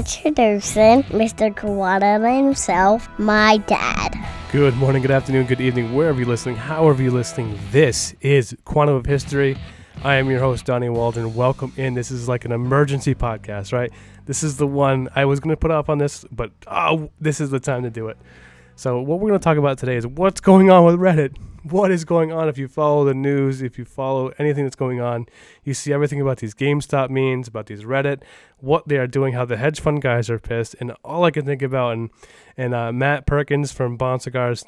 Introducing Mr. Kawada himself, my dad. Good morning, good afternoon, good evening, wherever you're listening, however you're listening. This is Quantum of History. I am your host, Donnie Waldron. Welcome in. This is like an emergency podcast, right? This is the one I was going to put off on this, but oh, this is the time to do it. So, what we're going to talk about today is what's going on with Reddit. What is going on if you follow the news, if you follow anything that's going on, you see everything about these GameStop memes, about these Reddit, what they are doing, how the hedge fund guys are pissed, and all I can think about and and uh, Matt Perkins from Bond Cigars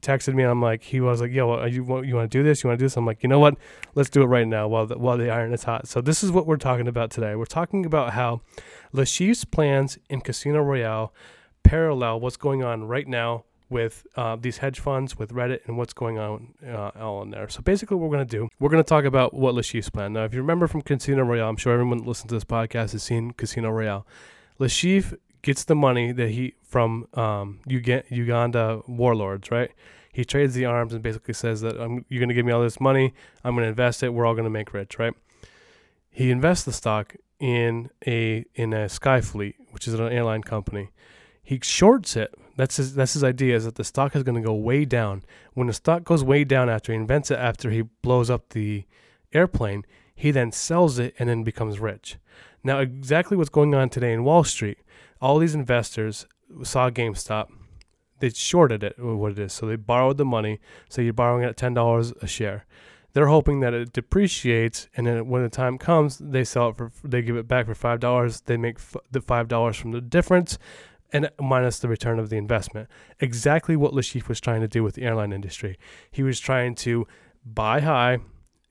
texted me and I'm like, he was like, yo, you want you want to do this? You want to do this? I'm like, you know what? Let's do it right now while the, while the iron is hot. So this is what we're talking about today. We're talking about how Le Chiffre's plans in Casino Royale parallel what's going on right now with uh, these hedge funds, with Reddit, and what's going on uh, all in there. So basically, what we're going to do, we're going to talk about what Le Chiffre's plan. Now, if you remember from Casino Royale, I'm sure everyone listens to this podcast has seen Casino Royale. Le Chiffre gets the money that he from um, Uganda warlords, right? He trades the arms and basically says that um, you're going to give me all this money. I'm going to invest it. We're all going to make rich, right? He invests the stock in a in a Skyfleet, which is an airline company. He shorts it that's his that's his idea is that the stock is going to go way down. When the stock goes way down after he invents it, after he blows up the airplane, he then sells it and then becomes rich. Now, exactly what's going on today in Wall Street, all these investors saw GameStop, they shorted it, uh, what it is. So they borrowed the money. So you're borrowing at ten dollars a share. They're hoping that it depreciates, and then when the time comes, they sell it for, they give it back for five dollars. They make the five dollars from the difference, and minus the return of the investment. Exactly what Chiffre was trying to do with the airline industry. He was trying to buy high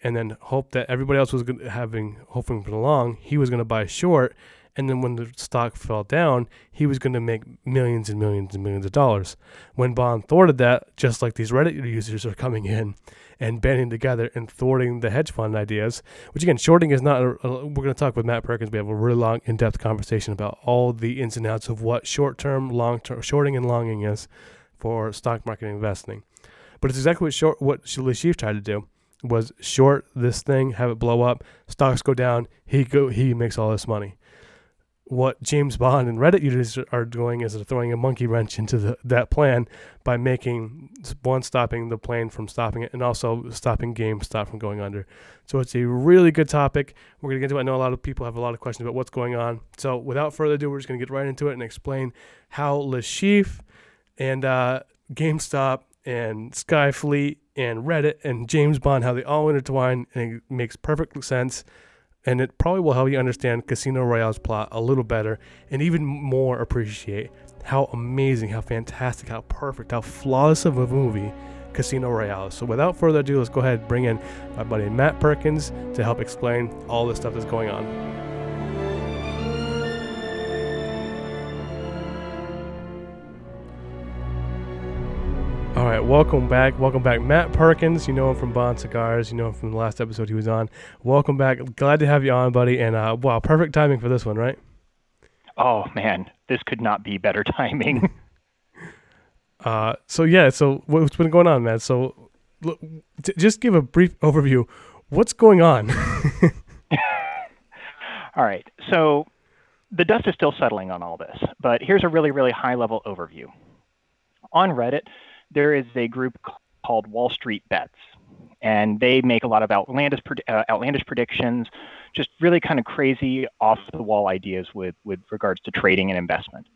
and then hope that everybody else was having hoping for the long. He was going to buy short, and then when the stock fell down, he was going to make millions and millions and millions of dollars. When Bond thwarted that, just like these Reddit users are coming in and banding together and thwarting the hedge fund ideas. Which again, shorting is not. A, a, we're going to talk with Matt Perkins. We have a really long, in-depth conversation about all the ins and outs of what short-term, long-term, shorting and longing is for stock market investing. But it's exactly what short what Chiffre tried to do was short this thing, have it blow up, stocks go down, he go he makes all this money what James Bond and Reddit users are doing is they're throwing a monkey wrench into the, that plan by making one stopping the plane from stopping it and also stopping GameStop from going under. So it's a really good topic. We're going to get into it. I know a lot of people have a lot of questions about what's going on. So without further ado, we're just going to get right into it and explain how Chiffre and uh, GameStop and Skyfleet and Reddit and James Bond, how they all intertwine and it makes perfect sense and it probably will help you understand Casino Royale's plot a little better and even more appreciate how amazing, how fantastic, how perfect, how flawless of a movie Casino Royale. So without further ado, let's go ahead and bring in my buddy Matt Perkins to help explain all the stuff that's going on. All right, welcome back. Welcome back, Matt Perkins. You know him from Bond Cigars. You know him from the last episode he was on. Welcome back. Glad to have you on, buddy. And uh, wow, perfect timing for this one, right? Oh man, this could not be better timing. uh, so yeah, so what's been going on, man? So look, t- just give a brief overview. What's going on? all right, so the dust is still settling on all this, but here's a really, really high level overview. On Reddit, there is a group called Wall Street Bets, and they make a lot of outlandish, uh, outlandish predictions, just really kind of crazy, off the wall ideas with, with regards to trading and investment.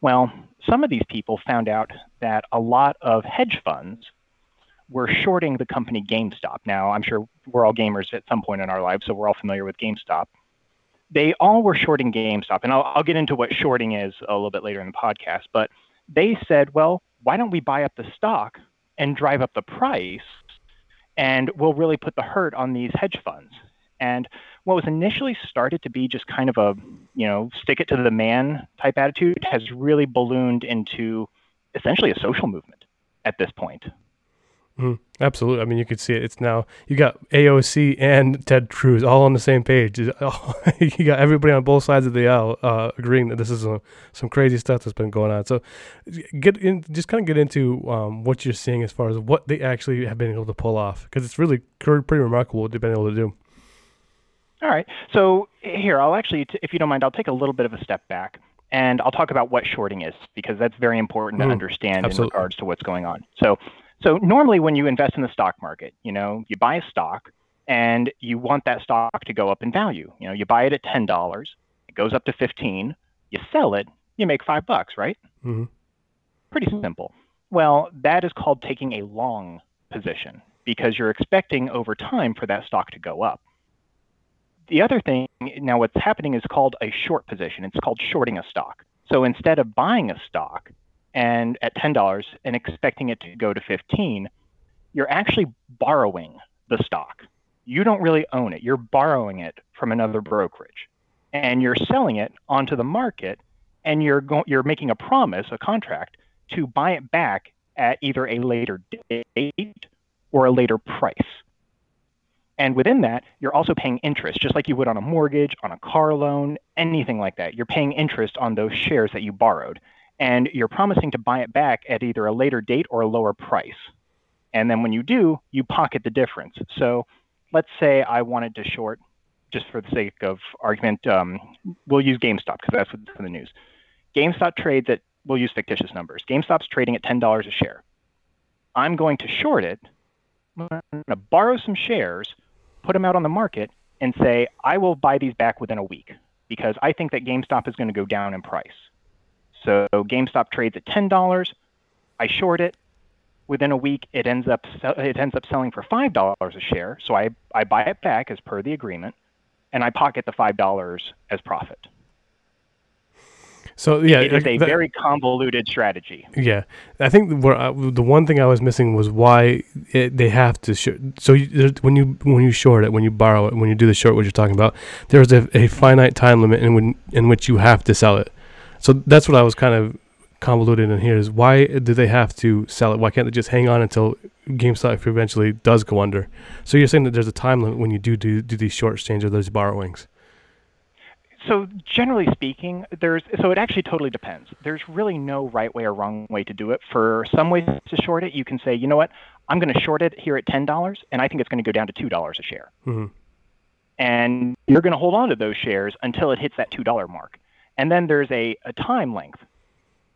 Well, some of these people found out that a lot of hedge funds were shorting the company GameStop. Now, I'm sure we're all gamers at some point in our lives, so we're all familiar with GameStop. They all were shorting GameStop, and I'll, I'll get into what shorting is a little bit later in the podcast, but they said, well, why don't we buy up the stock and drive up the price? And we'll really put the hurt on these hedge funds. And what was initially started to be just kind of a, you know, stick it to the man type attitude has really ballooned into essentially a social movement at this point. Mm, absolutely. I mean, you could see it. It's now you got AOC and Ted Cruz all on the same page. you got everybody on both sides of the aisle uh, agreeing that this is a, some crazy stuff that's been going on. So, get in, just kind of get into um, what you're seeing as far as what they actually have been able to pull off, because it's really pretty remarkable what they've been able to do. All right. So here, I'll actually, if you don't mind, I'll take a little bit of a step back And I'll talk about what shorting is because that's very important Mm, to understand absolutely. in regards to what's going on. So, so normally when you invest in the stock market, you know, you buy a stock and you want that stock to go up in value. You know, you buy it at ten dollars, it goes up to fifteen, you sell it, you make five bucks, right? hmm Pretty simple. Well, that is called taking a long position because you're expecting over time for that stock to go up. The other thing, now what's happening is called a short position. It's called shorting a stock. So instead of buying a stock and at $10 and expecting it to go to 15, you're actually borrowing the stock. You don't really own it. You're borrowing it from another brokerage. And you're selling it onto the market and you're go- you're making a promise, a contract to buy it back at either a later date or a later price. And within that, you're also paying interest, just like you would on a mortgage, on a car loan, anything like that. You're paying interest on those shares that you borrowed. And you're promising to buy it back at either a later date or a lower price. And then when you do, you pocket the difference. So let's say I wanted to short, just for the sake of argument, um, we'll use GameStop because that's what's in the news. GameStop trades at, we'll use fictitious numbers. GameStop's trading at $10 a share. I'm going to short it. I'm going to borrow some shares, put them out on the market, and say, I will buy these back within a week because I think that GameStop is going to go down in price. So GameStop trades at $10. I short it. Within a week, it ends up it ends up selling for five dollars a share. So I, I buy it back as per the agreement, and I pocket the five dollars as profit. So yeah, It is a that- very convoluted strategy. Yeah, I think where I, the one thing I was missing was why it, they have to. Sh- so you, there's- when you when you short it, when you borrow it, when you do the short, what you're talking about, there's a, a finite time limit in when, in which you have to sell it. So that's what I was kind of convoluted in here is why do they have to sell it? Why can't they just hang on until GameStop eventually does go under? So you're saying that there's a time limit when you do do, do these short exchange or those borrowings. So generally speaking, there's so it actually totally depends. There's really no right way or wrong way to do it. For some ways to short it, you can say, you know what, I'm going to short it here at ten dollars, and I think it's going to go down to two dollars a share. hmm And you're going to hold on to those shares until it hits that two dollar mark. And then there's a, a time length.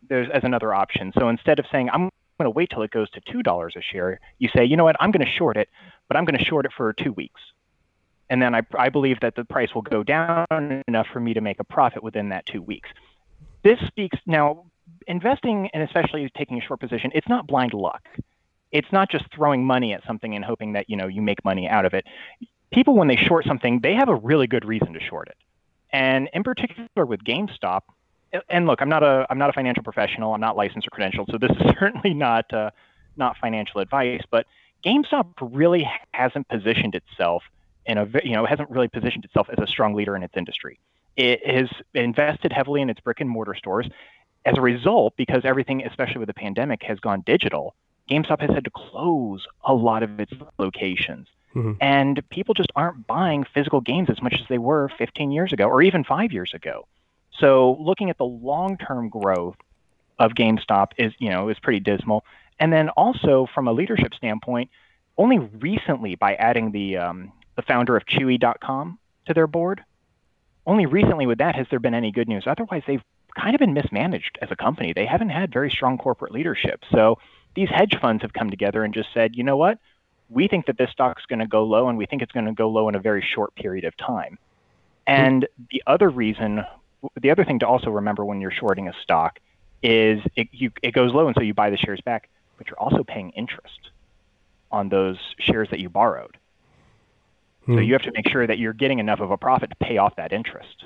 There's as another option. So instead of saying I'm going to wait till it goes to two dollars a share, you say, you know what, I'm going to short it, but I'm going to short it for two weeks and then I, I believe that the price will go down enough for me to make a profit within that two weeks. This speaks now, investing and especially taking a short position, it's not blind luck. It's not just throwing money at something and hoping that you know you make money out of it. People, when they short something, they have a really good reason to short it. And in particular with GameStop, and look, I'm not a I'm not a financial professional. I'm not licensed or credentialed, so this is certainly not uh, not financial advice. But GameStop really hasn't positioned itself in a you know hasn't really positioned itself as a strong leader in its industry. It has invested heavily in its brick and mortar stores. As a result, because everything, especially with the pandemic, has gone digital, GameStop has had to close a lot of its locations. Mhm. And people just aren't buying physical games as much as they were 15 years ago or even five years ago. So looking at the long-term growth of GameStop is, you know, is pretty dismal. And then also from a leadership standpoint, only recently by adding the um, the founder of Chewy.com to their board, only recently with that has there been any good news. Otherwise, they've kind of been mismanaged as a company. They haven't had very strong corporate leadership. So these hedge funds have come together and just said, you know what? We think that this stock's going to go low, and we think it's going to go low in a very short period of time. And the other reason, the other thing to also remember when you're shorting a stock is it, you, it goes low, and so you buy the shares back, but you're also paying interest on those shares that you borrowed. So Mhm. you have to make sure that you're getting enough of a profit to pay off that interest.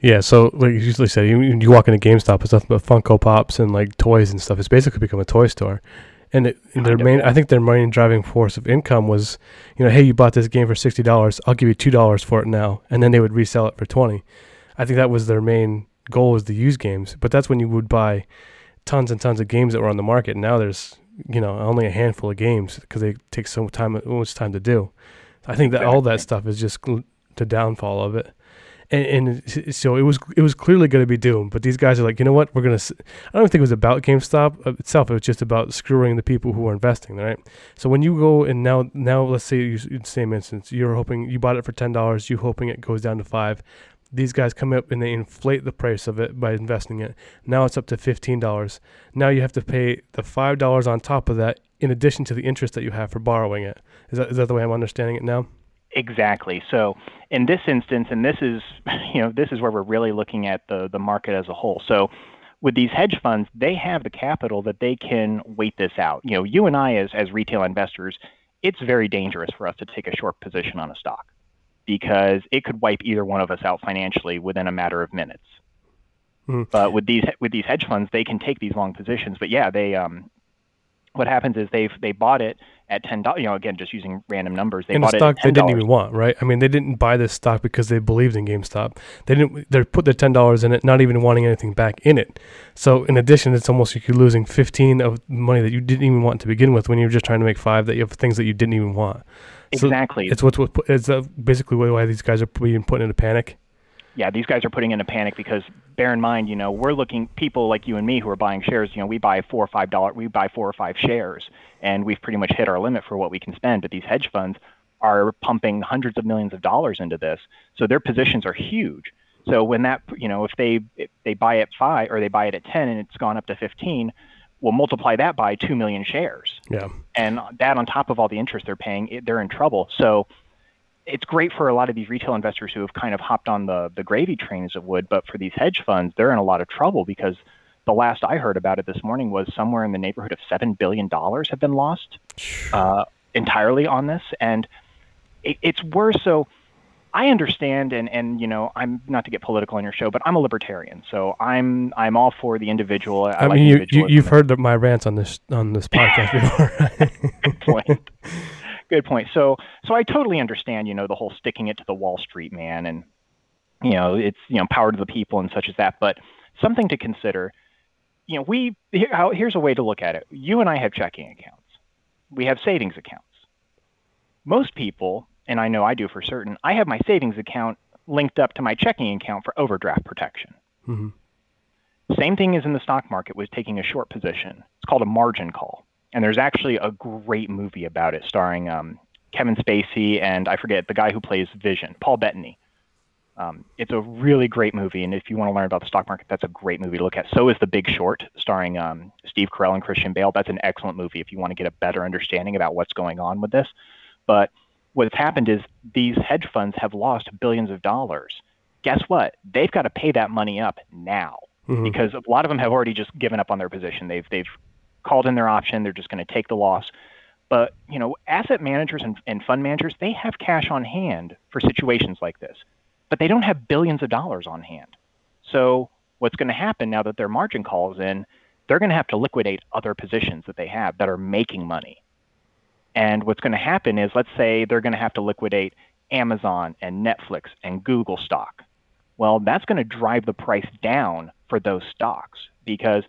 Yeah, so like you usually say, you, you walk into GameStop, it's nothing but Funko Pops and like toys and stuff. It's basically become a toy store. And, it, and their main I think their main driving force of income was, you know, hey, you bought this game for sixty dollars, I'll give you two dollars for it now, and then they would resell it for twenty. I think that was their main goal was to use games, but that's when you would buy tons and tons of games that were on the market. Now there's, you know, only a handful of games because they take so time, so much time to do. I think that all that stuff is just the downfall of it and, and so it was it was clearly going to be doomed. But these guys are like, you know what? We're gonna. I don't think it was about GameStop uh, itself. It was just about screwing the people who were investing, right? So when you go and now now let's say you same instance, you're hoping you bought it for ten dollars, you hoping it goes down to five. these guys come up and they inflate the price of it by investing it. Now it's up to fifteen dollars. Now you have to pay the five dollars on top of that, in addition to the interest that you have for borrowing it. Is that is that the way I'm understanding it now? Exactly. So in this instance, and this is you know this is where we're really looking at the the market as a whole. So with these hedge funds, they have the capital that they can wait this out. You know, you and I as as retail investors, it's very dangerous for us to take a short position on a stock because it could wipe either one of us out financially within a matter of minutes. Mm-hmm. But with these with these hedge funds, they can take these long positions. But yeah, they um, what happens is they've they bought it at ten dollars. You know, again, just using random numbers. They in bought a stock they didn't even want, right? I mean, they didn't buy this stock because they believed in GameStop. They didn't. They put their ten dollars in it, not even wanting anything back in it. So in addition, it's almost like you're losing fifteen of money that you didn't even want to begin with when you're just trying to make five that you have things that you didn't even want. Exactly. It's what's what it's uh, basically why these guys are being put in a panic yeah, these guys are putting in a panic because bear in mind, you know, we're looking people like you and me who are buying shares. You know, we buy four or five dollar, we buy four or five shares, and we've pretty much hit our limit for what we can spend. But these hedge funds are pumping hundreds of millions of dollars into this, so their positions are huge. So when that, you know, if they if they buy at five or they buy it at ten and it's gone up to fifteen, we'll multiply that by two million shares. Yeah. And that on top of all the interest they're paying, they're in trouble. So it's great for a lot of these retail investors who have kind of hopped on the the gravy train, as it would. But for these hedge funds, they're in a lot of trouble because the last I heard about it this morning was somewhere in the neighborhood of seven billion dollars have been lost uh, entirely on this, and it, it's worse. So I understand, and and you know, I'm not to get political on your show, but I'm a libertarian, so I'm I'm all for the individual. I, I mean, like you, you have heard my rants on this on this podcast before. Good point. Good point. So, so I totally understand, you know, the whole sticking it to the Wall Street man, and you know, it's you know, power to the people and such as that. But something to consider. You know, we here, how, here's a way to look at it. You and I have checking accounts. We have savings accounts. Most people, and I know I do for certain, I have my savings account linked up to my checking account for overdraft protection. Mm-hmm. Same thing as in the stock market with taking a short position. It's called a margin call and there's actually a great movie about it starring um, Kevin Spacey and I forget the guy who plays Vision, Paul Bettany. Um, it's a really great movie, and if you want to learn about the stock market, that's a great movie to look at. So is The Big Short, starring um, Steve Carell and Christian Bale. That's an excellent movie if you want to get a better understanding about what's going on with this. But what's happened is these hedge funds have lost billions of dollars. Guess what? They've got to pay that money up now mm-hmm. because a lot of them have already just given up on their position. They've they've called in their option. They're just going to take the loss. But you know, asset managers and, and fund managers they have cash on hand for situations like this, but they don't have billions of dollars on hand. So what's going to happen now that their margin calls in? They're going to have to liquidate other positions that they have that are making money. And what's going to happen is, let's say they're going to have to liquidate Amazon and Netflix and Google stock. Well, that's going to drive the price down for those stocks because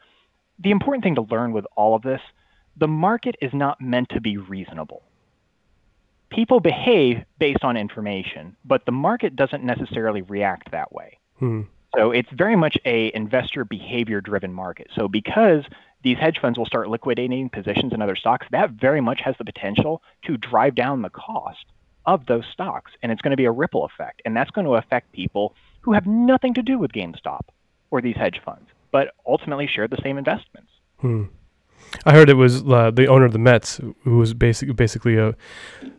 the important thing to learn with all of this the market is not meant to be reasonable. People behave based on information, but the market doesn't necessarily react that way. Hmm. So it's very much a investor behavior driven market. So because these hedge funds will start liquidating positions in other stocks, that very much has the potential to drive down the cost of those stocks. And it's going to be a ripple effect. And that's going to affect people who have nothing to do with GameStop or these hedge funds but ultimately shared the same investments. Hmm. I heard it was uh, the owner of the Mets who was basically basically a.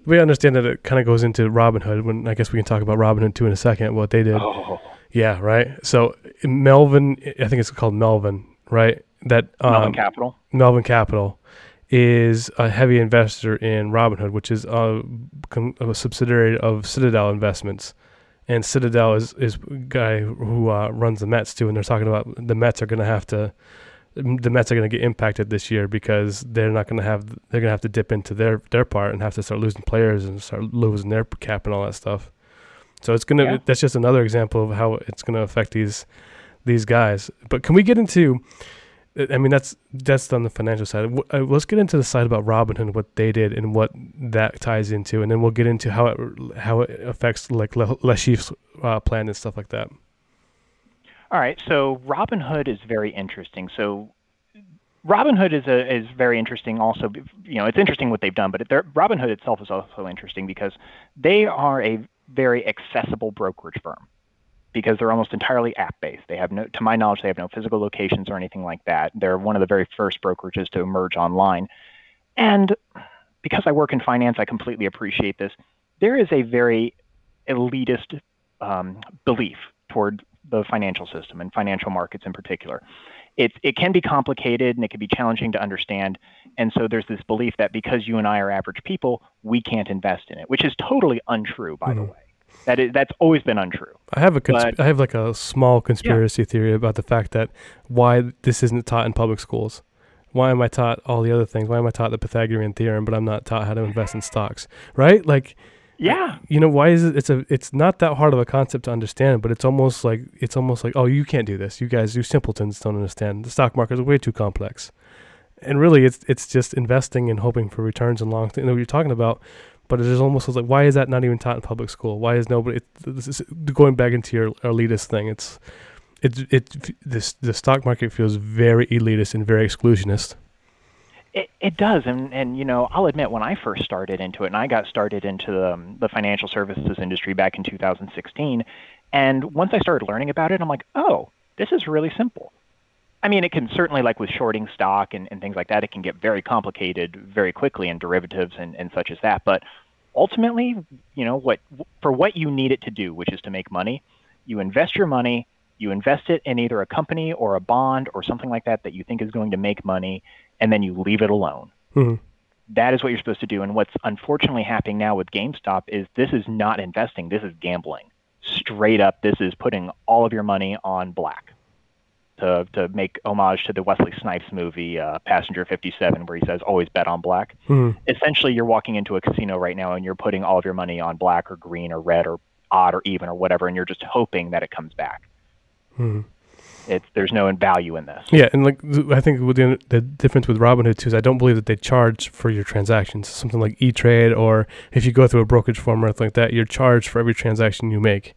We understand that it kind of goes into Robinhood. When I guess we can talk about Robinhood too in a second. What they did. Oh. Yeah. Right. So Melvin, I think it's called Melvin, right? That um, Melvin Capital. Melvin Capital is a heavy investor in Robinhood, which is a, a subsidiary of Citadel Investments and Citadel is is guy who uh, runs the Mets too, and they're talking about the Mets are going to have to the Mets are going to get impacted this year because they're not going to have they're going to have to dip into their their part and have to start losing players and start losing their cap and all that stuff. So it's gonna yeah. that's just another example of how it's going to affect these these guys. But can we get into I mean, that's that's on the financial side. Uh, let's get into the side about Robinhood, what they did, and what that ties into, and then we'll get into how it how it affects like Le uh, plan and stuff like that. All right, so Robinhood is very interesting. So Robinhood is a, is very interesting. Also, you know, it's interesting what they've done, but Robinhood itself is also interesting because they are a very accessible brokerage firm. Because they're almost entirely app-based. They have no, to my knowledge, they have no physical locations or anything like that. They're one of the very first brokerages to emerge online. And because I work in finance, I completely appreciate this. There is a very elitist um, belief toward the financial system and financial markets in particular. It, it can be complicated and it can be challenging to understand. And so there's this belief that because you and I are average people, we can't invest in it, which is totally untrue, by mm-hmm. the way. That is that's always been untrue. I have a consp- but, I have like a small conspiracy yeah. theory about the fact that why this isn't taught in public schools. Why am I taught all the other things? Why am I taught the Pythagorean theorem, but I'm not taught how to invest in stocks? Right? Like, yeah. You know why is it? It's a. It's not that hard of a concept to understand, but it's almost like it's almost like oh you can't do this. You guys, you simpletons, don't understand. The stock market is way too complex. And really, it's it's just investing and hoping for returns and long. You know what you're talking about but it is almost like why is that not even taught in public school? Why is nobody? It, this is going back into your elitist thing. It's it it this the stock market feels very elitist and very exclusionist. It, it does, and and you know I'll admit when I first started into it, and I got started into the, um, the financial services industry back in 2016, and once I started learning about it, I'm like, oh, this is really simple. I mean, it can certainly, like with shorting stock and, and things like that, it can get very complicated very quickly in derivatives and, and such as that. But ultimately, you know, what for what you need it to do, which is to make money, you invest your money, you invest it in either a company or a bond or something like that that you think is going to make money, and then you leave it alone. Mm-hmm. That is what you're supposed to do. And what's unfortunately happening now with GameStop is this is not investing, this is gambling. Straight up, this is putting all of your money on black to to make homage to the Wesley Snipes movie uh, Passenger 57, where he says always bet on black. Mm-hmm. Essentially, you're walking into a casino right now and you're putting all of your money on black or green or red or odd or even or whatever, and you're just hoping that it comes back. Mm-hmm. It's there's no value in this. Yeah, and like I think the, the difference with Robinhood too is I don't believe that they charge for your transactions. Something like E Trade or if you go through a brokerage firm or anything like that, you're charged for every transaction you make.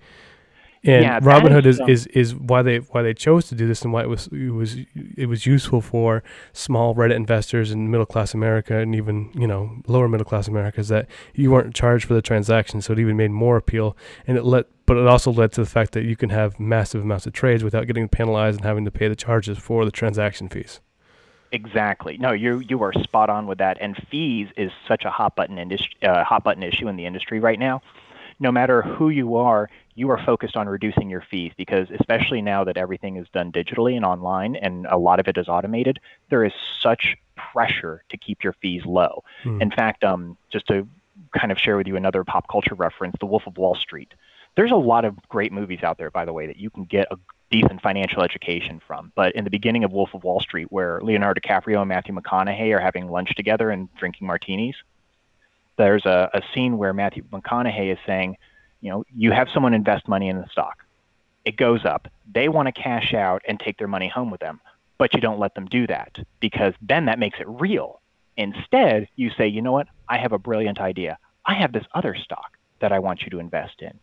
And yeah, Robinhood is, is, is why they why they chose to do this and why it was it was it was useful for small Reddit investors in middle class America and even you know lower middle class America is that you weren't charged for the transaction, so it even made more appeal. And it let but it also led to the fact that you can have massive amounts of trades without getting penalized and having to pay the charges for the transaction fees. Exactly. No, you you are spot on with that. And fees is such a hot button industry, uh, hot button issue in the industry right now. No matter who you are, you are focused on reducing your fees because especially now that everything is done digitally and online and a lot of it is automated, there is such pressure to keep your fees low. Mm. In fact, um, just to kind of share with you another pop culture reference, The Wolf of Wall Street. There's a lot of great movies out there, by the way, that you can get a decent financial education from. But in the beginning of Wolf of Wall Street, where Leonardo DiCaprio and Matthew McConaughey are having lunch together and drinking martinis, there's a, a scene where Matthew McConaughey is saying, you know, you have someone invest money in the stock. It goes up. They want to cash out and take their money home with them, but you don't let them do that because then that makes it real. Instead, you say, you know what? I have a brilliant idea. I have this other stock that I want you to invest in.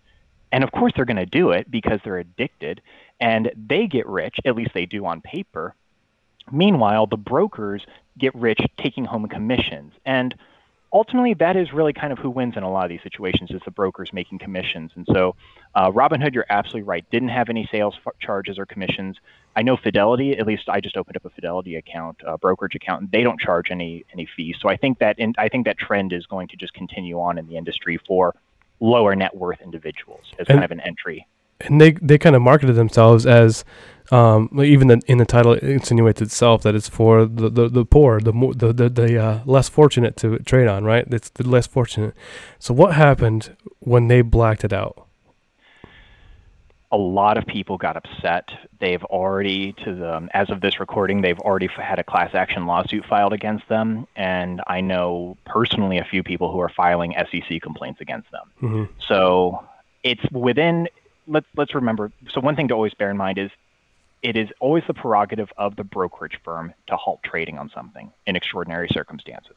And of course, they're going to do it because they're addicted and they get rich, at least they do on paper. Meanwhile, the brokers get rich taking home commissions. And ultimately that is really kind of who wins in a lot of these situations is the brokers making commissions. And so uh, robinhood you're absolutely right didn't have any sales f- charges or commissions. I know fidelity at least i just opened up a fidelity account a brokerage account and they don't charge any any fees. So i think that in, i think that trend is going to just continue on in the industry for lower net worth individuals as and, kind of an entry and they they kind of marketed themselves as um, even the, in the title it insinuates itself that it's for the, the, the poor, the more, the the, the uh, less fortunate to trade on, right? It's the less fortunate. So what happened when they blacked it out? A lot of people got upset. They've already, to the, as of this recording, they've already had a class action lawsuit filed against them, and I know personally a few people who are filing SEC complaints against them. Mm-hmm. So it's within let's let's remember. So one thing to always bear in mind is it is always the prerogative of the brokerage firm to halt trading on something in extraordinary circumstances.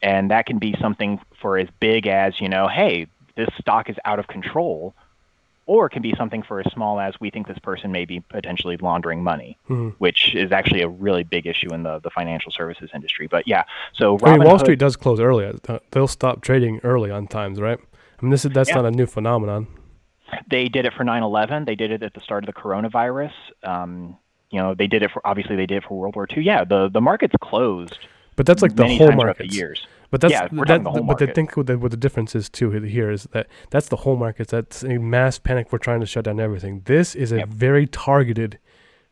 And that can be something for as big as, you know, hey, this stock is out of control, or it can be something for as small as we think this person may be potentially laundering money, mm-hmm. which is actually a really big issue in the, the financial services industry. But yeah, so I mean, Wall Street does close early. Uh, they'll stop trading early on times, right? I mean, this is that's yeah. not a new phenomenon. They did it for 9/11. They did it at the start of the coronavirus. Um, you know, they did it for obviously they did it for World War II. Yeah, the the market's closed. But that's like the whole market. years. But that's Yeah, we're that, the whole but the market. think what the, what the difference is too here is that that's the whole market. That's a mass panic. We're trying to shut down everything. This is a Yep. very targeted,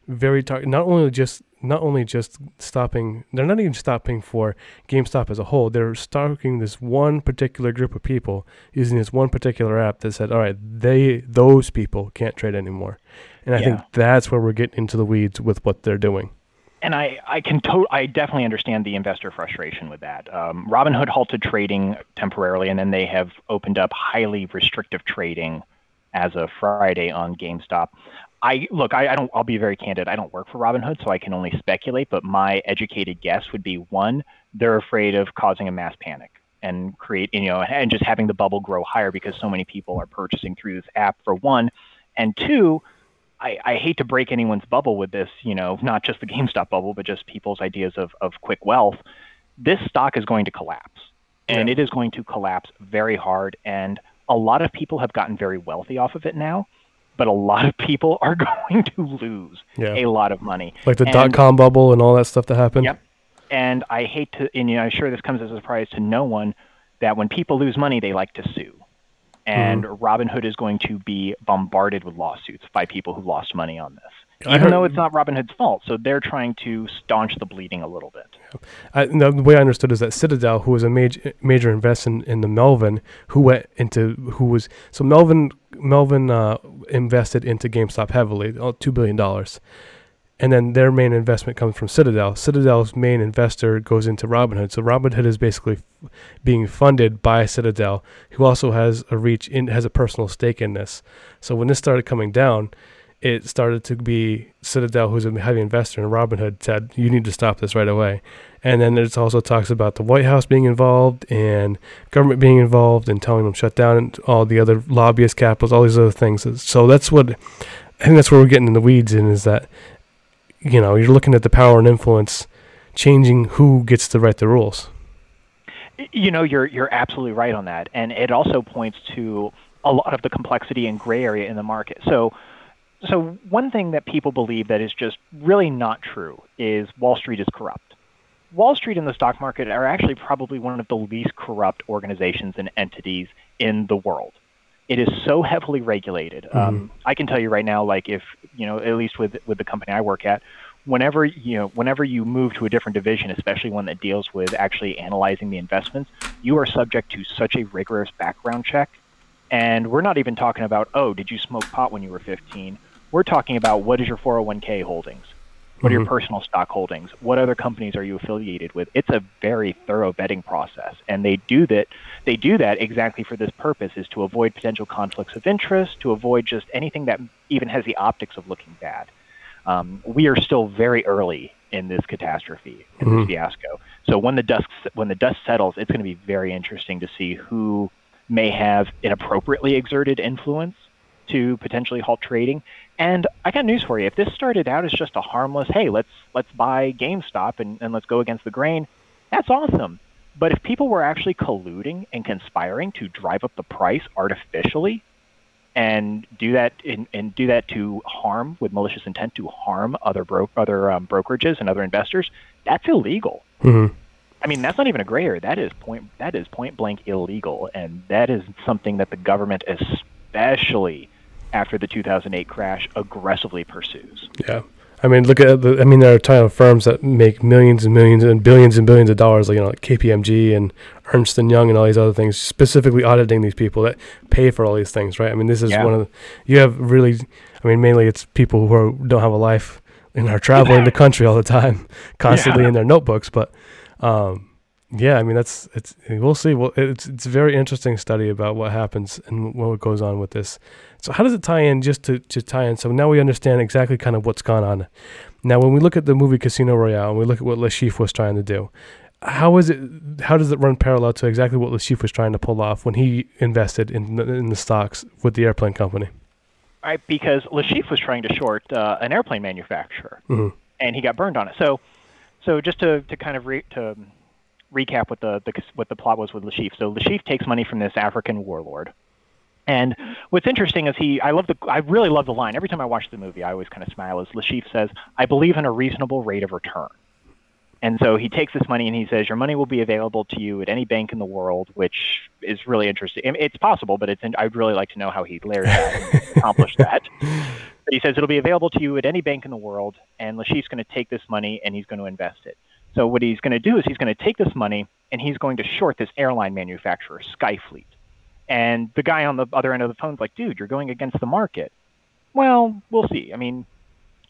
very target. Not only just not only just stopping. They're not even stopping for GameStop as a whole. They're stalking this one particular group of people using this one particular app that said, "All right, they those people can't trade anymore." And I think that's where we're getting into the weeds with what they're doing. And I, I can to- I definitely understand the investor frustration with that. Um, Robinhood halted trading temporarily, and then they have opened up highly restrictive trading as of Friday on GameStop. I look, I, I don't. I'll be very candid. I don't work for Robinhood, so I can only speculate. But my educated guess would be one: they're afraid of causing a mass panic and create, you know, and just having the bubble grow higher because so many people are purchasing through this app. For one, and two, I, I hate to break anyone's bubble with this, you know, not just the GameStop bubble, but just people's ideas of, of quick wealth. This stock is going to collapse, and Yeah. it is going to collapse very hard. And a lot of people have gotten very wealthy off of it now, but a lot of people are going to lose Yeah. a lot of money. Like the dot com bubble and all that stuff that happened. Yep. And I hate to, and you know, I'm sure this comes as a surprise to no one, that when people lose money, they like to sue. And Mm-hmm. Robinhood is going to be bombarded with lawsuits by people who lost money on this, I even heard- though it's not Robinhood's fault. So they're trying to staunch the bleeding a little bit. I, the way I understood is that Citadel, who was a major major investor in, in the Melvin, who went into who was so Melvin Melvin uh, invested into GameStop heavily, uh, two billion dollars, and then their main investment comes from Citadel. Citadel's main investor goes into Robinhood, so Robinhood is basically f- being funded by Citadel, who also has a reach in has a personal stake in this. So when this started coming down, it started to be Citadel, who's a heavy investor in Robinhood, said, "You need to stop this right away." And then it also talks about the White House being involved and government being involved and telling them shut down and all the other lobbyist capitals, all these other things. So that's what I think that's where we're getting in the weeds in is that you know you're looking at the power and influence changing who gets to write the rules. You know, you're you're absolutely right on that, and it also points to a lot of the complexity and gray area in the market. So, so one thing that people believe that is just really not true is Wall Street is corrupt. Wall Street and the stock market are actually probably one of the least corrupt organizations and entities in the world. It is so heavily regulated. Um, I can tell you right now, like if you know, at least with with the company I work at, whenever you know, whenever you move to a different division, especially one that deals with actually analyzing the investments, you are subject to such a rigorous background check. And we're not even talking about, oh, did you smoke pot when you were 15? We're talking about what is your 401k holdings? What are your Mhm. personal stock holdings? What other companies are you affiliated with? It's a very thorough vetting process, and they do that. They do that exactly for this purpose: is to avoid potential conflicts of interest, to avoid just anything that even has the optics of looking bad. Um, we are still very early in this catastrophe, in Mhm. this fiasco. So when the dust when the dust settles, it's going to be very interesting to see who may have inappropriately exerted influence to potentially halt trading. And I got news for you. If this started out as just a harmless, hey, let's let's buy GameStop and, and let's go against the grain, that's awesome. But if people were actually colluding and conspiring to drive up the price artificially and do that in, and do that to harm with malicious intent to harm other bro- other um, brokerages and other investors, that's illegal. hmm I mean, that's not even a gray area. That is point. That is point blank illegal, and that is something that the government, especially after the 2008 crash, aggressively pursues. Yeah. I mean, look at the. I mean, there are a ton of firms that make millions and millions and billions and billions of dollars, like you know, like KPMG and Ernst and Young and all these other things, specifically auditing these people that pay for all these things, right? I mean, this is Yeah. one of the. You have really, I mean, mainly it's people who are, don't have a life and are traveling the country all the time, constantly Yeah. in their notebooks. But, um, yeah, I mean, that's it's. We'll see. Well, it's it's a very interesting study about what happens and what goes on with this. So how does it tie in? Just to, to tie in, so now we understand exactly kind of what's gone on. Now, when we look at the movie Casino Royale and we look at what Le Chiffre was trying to do, how is it? How does it run parallel to exactly what Le Chiffre was trying to pull off when he invested in the, in the stocks with the airplane company? Right, because Le Chiffre was trying to short uh, an airplane manufacturer, hmm and he got burned on it. So, so just to, to kind of re- to recap what the, the what the plot was with Le Chiffre. So Le Chiffre takes money from this African warlord, And what's interesting is he, I love the, I really love the line. Every time I watch the movie, I always kind of smile as Chiffre says, I believe in a reasonable rate of return. And so he takes this money and he says, your money will be available to you at any bank in the world, which is really interesting. It's possible, but it's, I'd really like to know how he layered that and accomplished that. But he says it'll be available to you at any bank in the world, and Le Chiffre's going to take this money and he's going to invest it. So what he's going to do is he's going to take this money and he's going to short this airline manufacturer, Skyfleet. And the guy on the other end of the phone's like, dude, you're going against the market. Well, we'll see. I mean,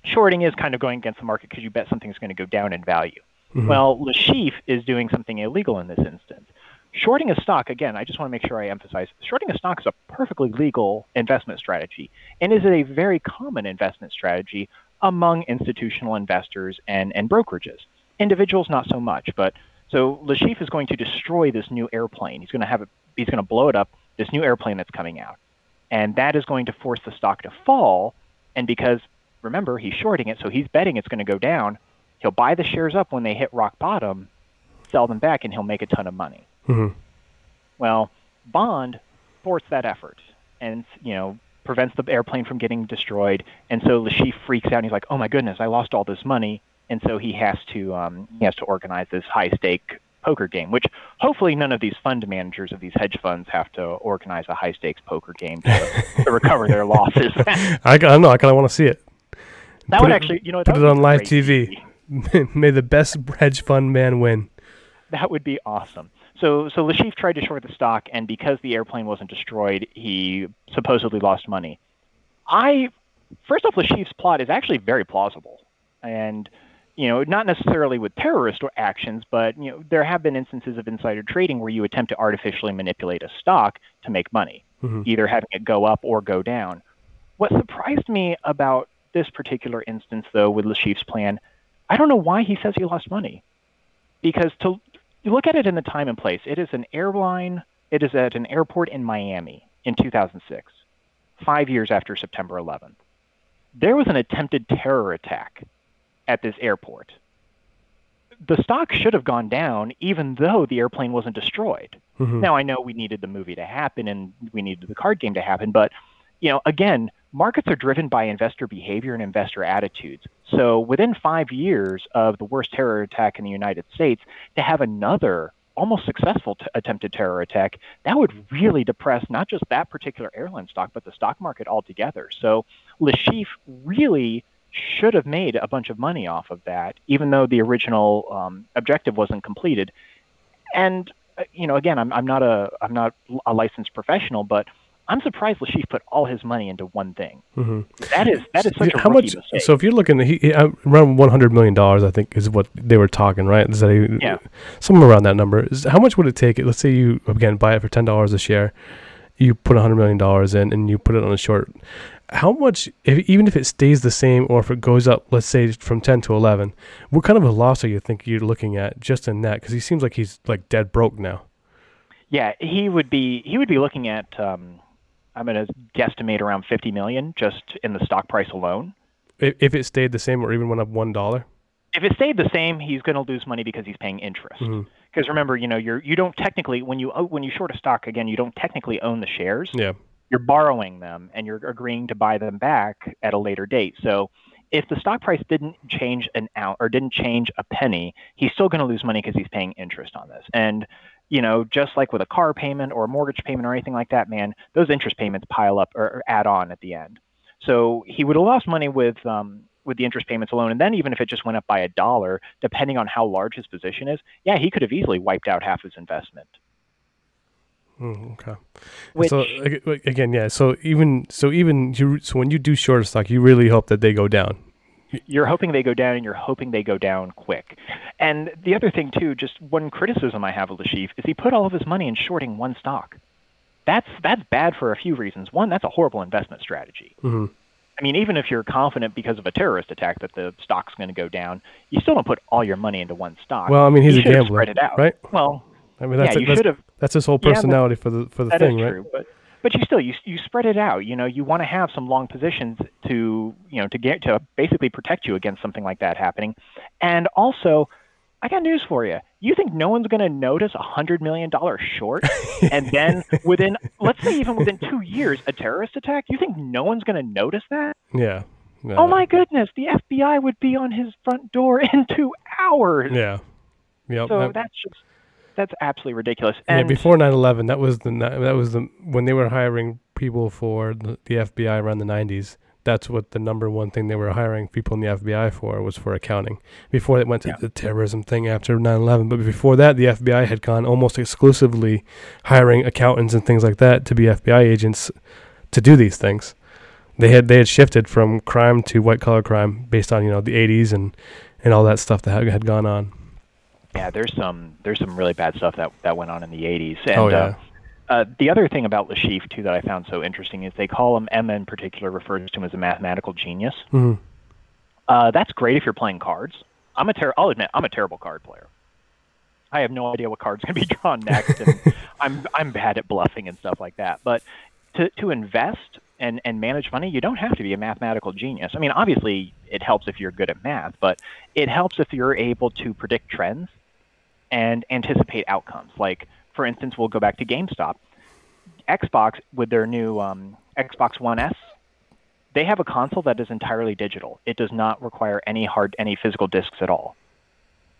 shorting is kind of going against the market because you bet something's going to go down in value. Mm-hmm. Well, Chiffre is doing something illegal in this instance. Shorting a stock, again, I just want to make sure I emphasize, shorting a stock is a perfectly legal investment strategy and is a very common investment strategy among institutional investors and, and brokerages. Individuals, not so much, but so Chiffre is going to destroy this new airplane. He's going to have it, he's going to blow it up this new airplane that's coming out. And that is going to force the stock to fall. And because, remember, he's shorting it, so he's betting it's going to go down, he'll buy the shares up when they hit rock bottom, sell them back, and he'll make a ton of money. Mm-hmm. Well, Bond thwarts that effort and, you know, prevents the airplane from getting destroyed. And so Chiffre freaks out and he's like, oh my goodness, I lost all this money. And so he has to um, he has to organize this high stake poker game, which hopefully none of these fund managers of these hedge funds have to organize a high stakes poker game to, to recover their losses. I, I don't know. I kind of want to see it. That put would it, actually, you know, put it on live TV. May the best hedge fund man win. That would be awesome. So, so Chiffre tried to short the stock, and because the airplane wasn't destroyed, he supposedly lost money. I, first off, Le Chiffre's plot is actually very plausible, and you know, not necessarily with terrorist actions, but you know, there have been instances of insider trading where you attempt to artificially manipulate a stock to make money, mm-hmm. either having it go up or go down. What surprised me about this particular instance, though, with Le Chiffre's plan, I don't know why he says he lost money, because to you look at it in the time and place, it is an airline, it is at an airport in Miami in 2006, five years after September 11th. There was an attempted terror attack at this airport. The stock should have gone down even though the airplane wasn't destroyed. Mm-hmm. Now I know we needed the movie to happen and we needed the card game to happen, but you know, again, markets are driven by investor behavior and investor attitudes. So within five years of the worst terror attack in the United States, to have another almost successful t- attempted terror attack, that would really depress not just that particular airline stock, but the stock market altogether. So Le really should have made a bunch of money off of that, even though the original um, objective wasn't completed. And uh, you know, again, I'm, I'm not a I'm not a licensed professional, but I'm surprised Chiffre put all his money into one thing. Mm-hmm. That is that is such a how much? Mistake. So if you're looking, he, he, uh, around 100 million dollars, I think is what they were talking, right? Is that a, yeah, somewhere around that number? Is, how much would it take? Let's say you again buy it for ten dollars a share, you put 100 million dollars in, and you put it on a short how much, if, even if it stays the same or if it goes up, let's say from 10 to 11, what kind of a loss are you think you're looking at just in that? Because he seems like he's like dead broke now. Yeah, he would be. He would be looking at. Um, I'm going to guesstimate around 50 million just in the stock price alone. If, if it stayed the same or even went up one dollar. If it stayed the same, he's going to lose money because he's paying interest. Because mm-hmm. remember, you know, you're you don't technically when you when you short a stock again, you don't technically own the shares. Yeah you're borrowing them and you're agreeing to buy them back at a later date. So if the stock price didn't change an out or didn't change a penny, he's still going to lose money because he's paying interest on this. And you know, just like with a car payment or a mortgage payment or anything like that, man, those interest payments pile up or, add on at the end. So he would have lost money with um, with the interest payments alone, and then even if it just went up by a dollar, depending on how large his position is, yeah, he could have easily wiped out half his investment. Mm, okay. Which, so again, yeah. So even so, even you. So when you do short stock, you really hope that they go down. You're hoping they go down, and you're hoping they go down quick. And the other thing too, just one criticism I have of Chiffre is he put all of his money in shorting one stock. That's that's bad for a few reasons. One, that's a horrible investment strategy. Mm-hmm. I mean, even if you're confident because of a terrorist attack that the stock's going to go down, you still don't put all your money into one stock. Well, I mean, he's you a gambler, spread it out. right? Well, I mean, that's yeah, a, you should have. That's his whole personality yeah, for the for the that thing, is right? True, but but you still you you spread it out. You know, you want to have some long positions to you know to get to basically protect you against something like that happening, and also I got news for you. You think no one's going to notice a hundred million dollar short, and then within, let's say even within two years, a terrorist attack? You think no one's going to notice that? Yeah. Oh my goodness, the FBI would be on his front door in two hours. Yeah. Yep. So that's just that's absolutely ridiculous. yeah, before 9/11, that was the that was the when they were hiring people for the, the FBI around the 90s. That's what the number one thing they were hiring people in the FBI for was for accounting. Before it went to Yeah. the terrorism thing after 9/11, but before that, the FBI had gone almost exclusively hiring accountants and things like that to be FBI agents to do these things. They had they had shifted from crime to white collar crime based on you know the 80s and and all that stuff that had gone on. Yeah, there's some there's some really bad stuff that that went on in the 80s. And, oh yeah. uh, Uh, the other thing about Le Chiffre too that I found so interesting is they call him M in particular refers to him as a mathematical genius. hmm Uh, that's great if you're playing cards. I'm a ter- I'll admit I'm a terrible card player. I have no idea what card's going to be drawn next, and I'm I'm bad at bluffing and stuff like that. But to to invest and and manage money, you don't have to be a mathematical genius. I mean, obviously it helps if you're good at math, but it helps if you're able to predict trends and anticipate outcomes. Like for instance, we'll go back to GameStop. Xbox with their new um, Xbox One S they have a console that is entirely digital. It does not require any hard any physical discs at all.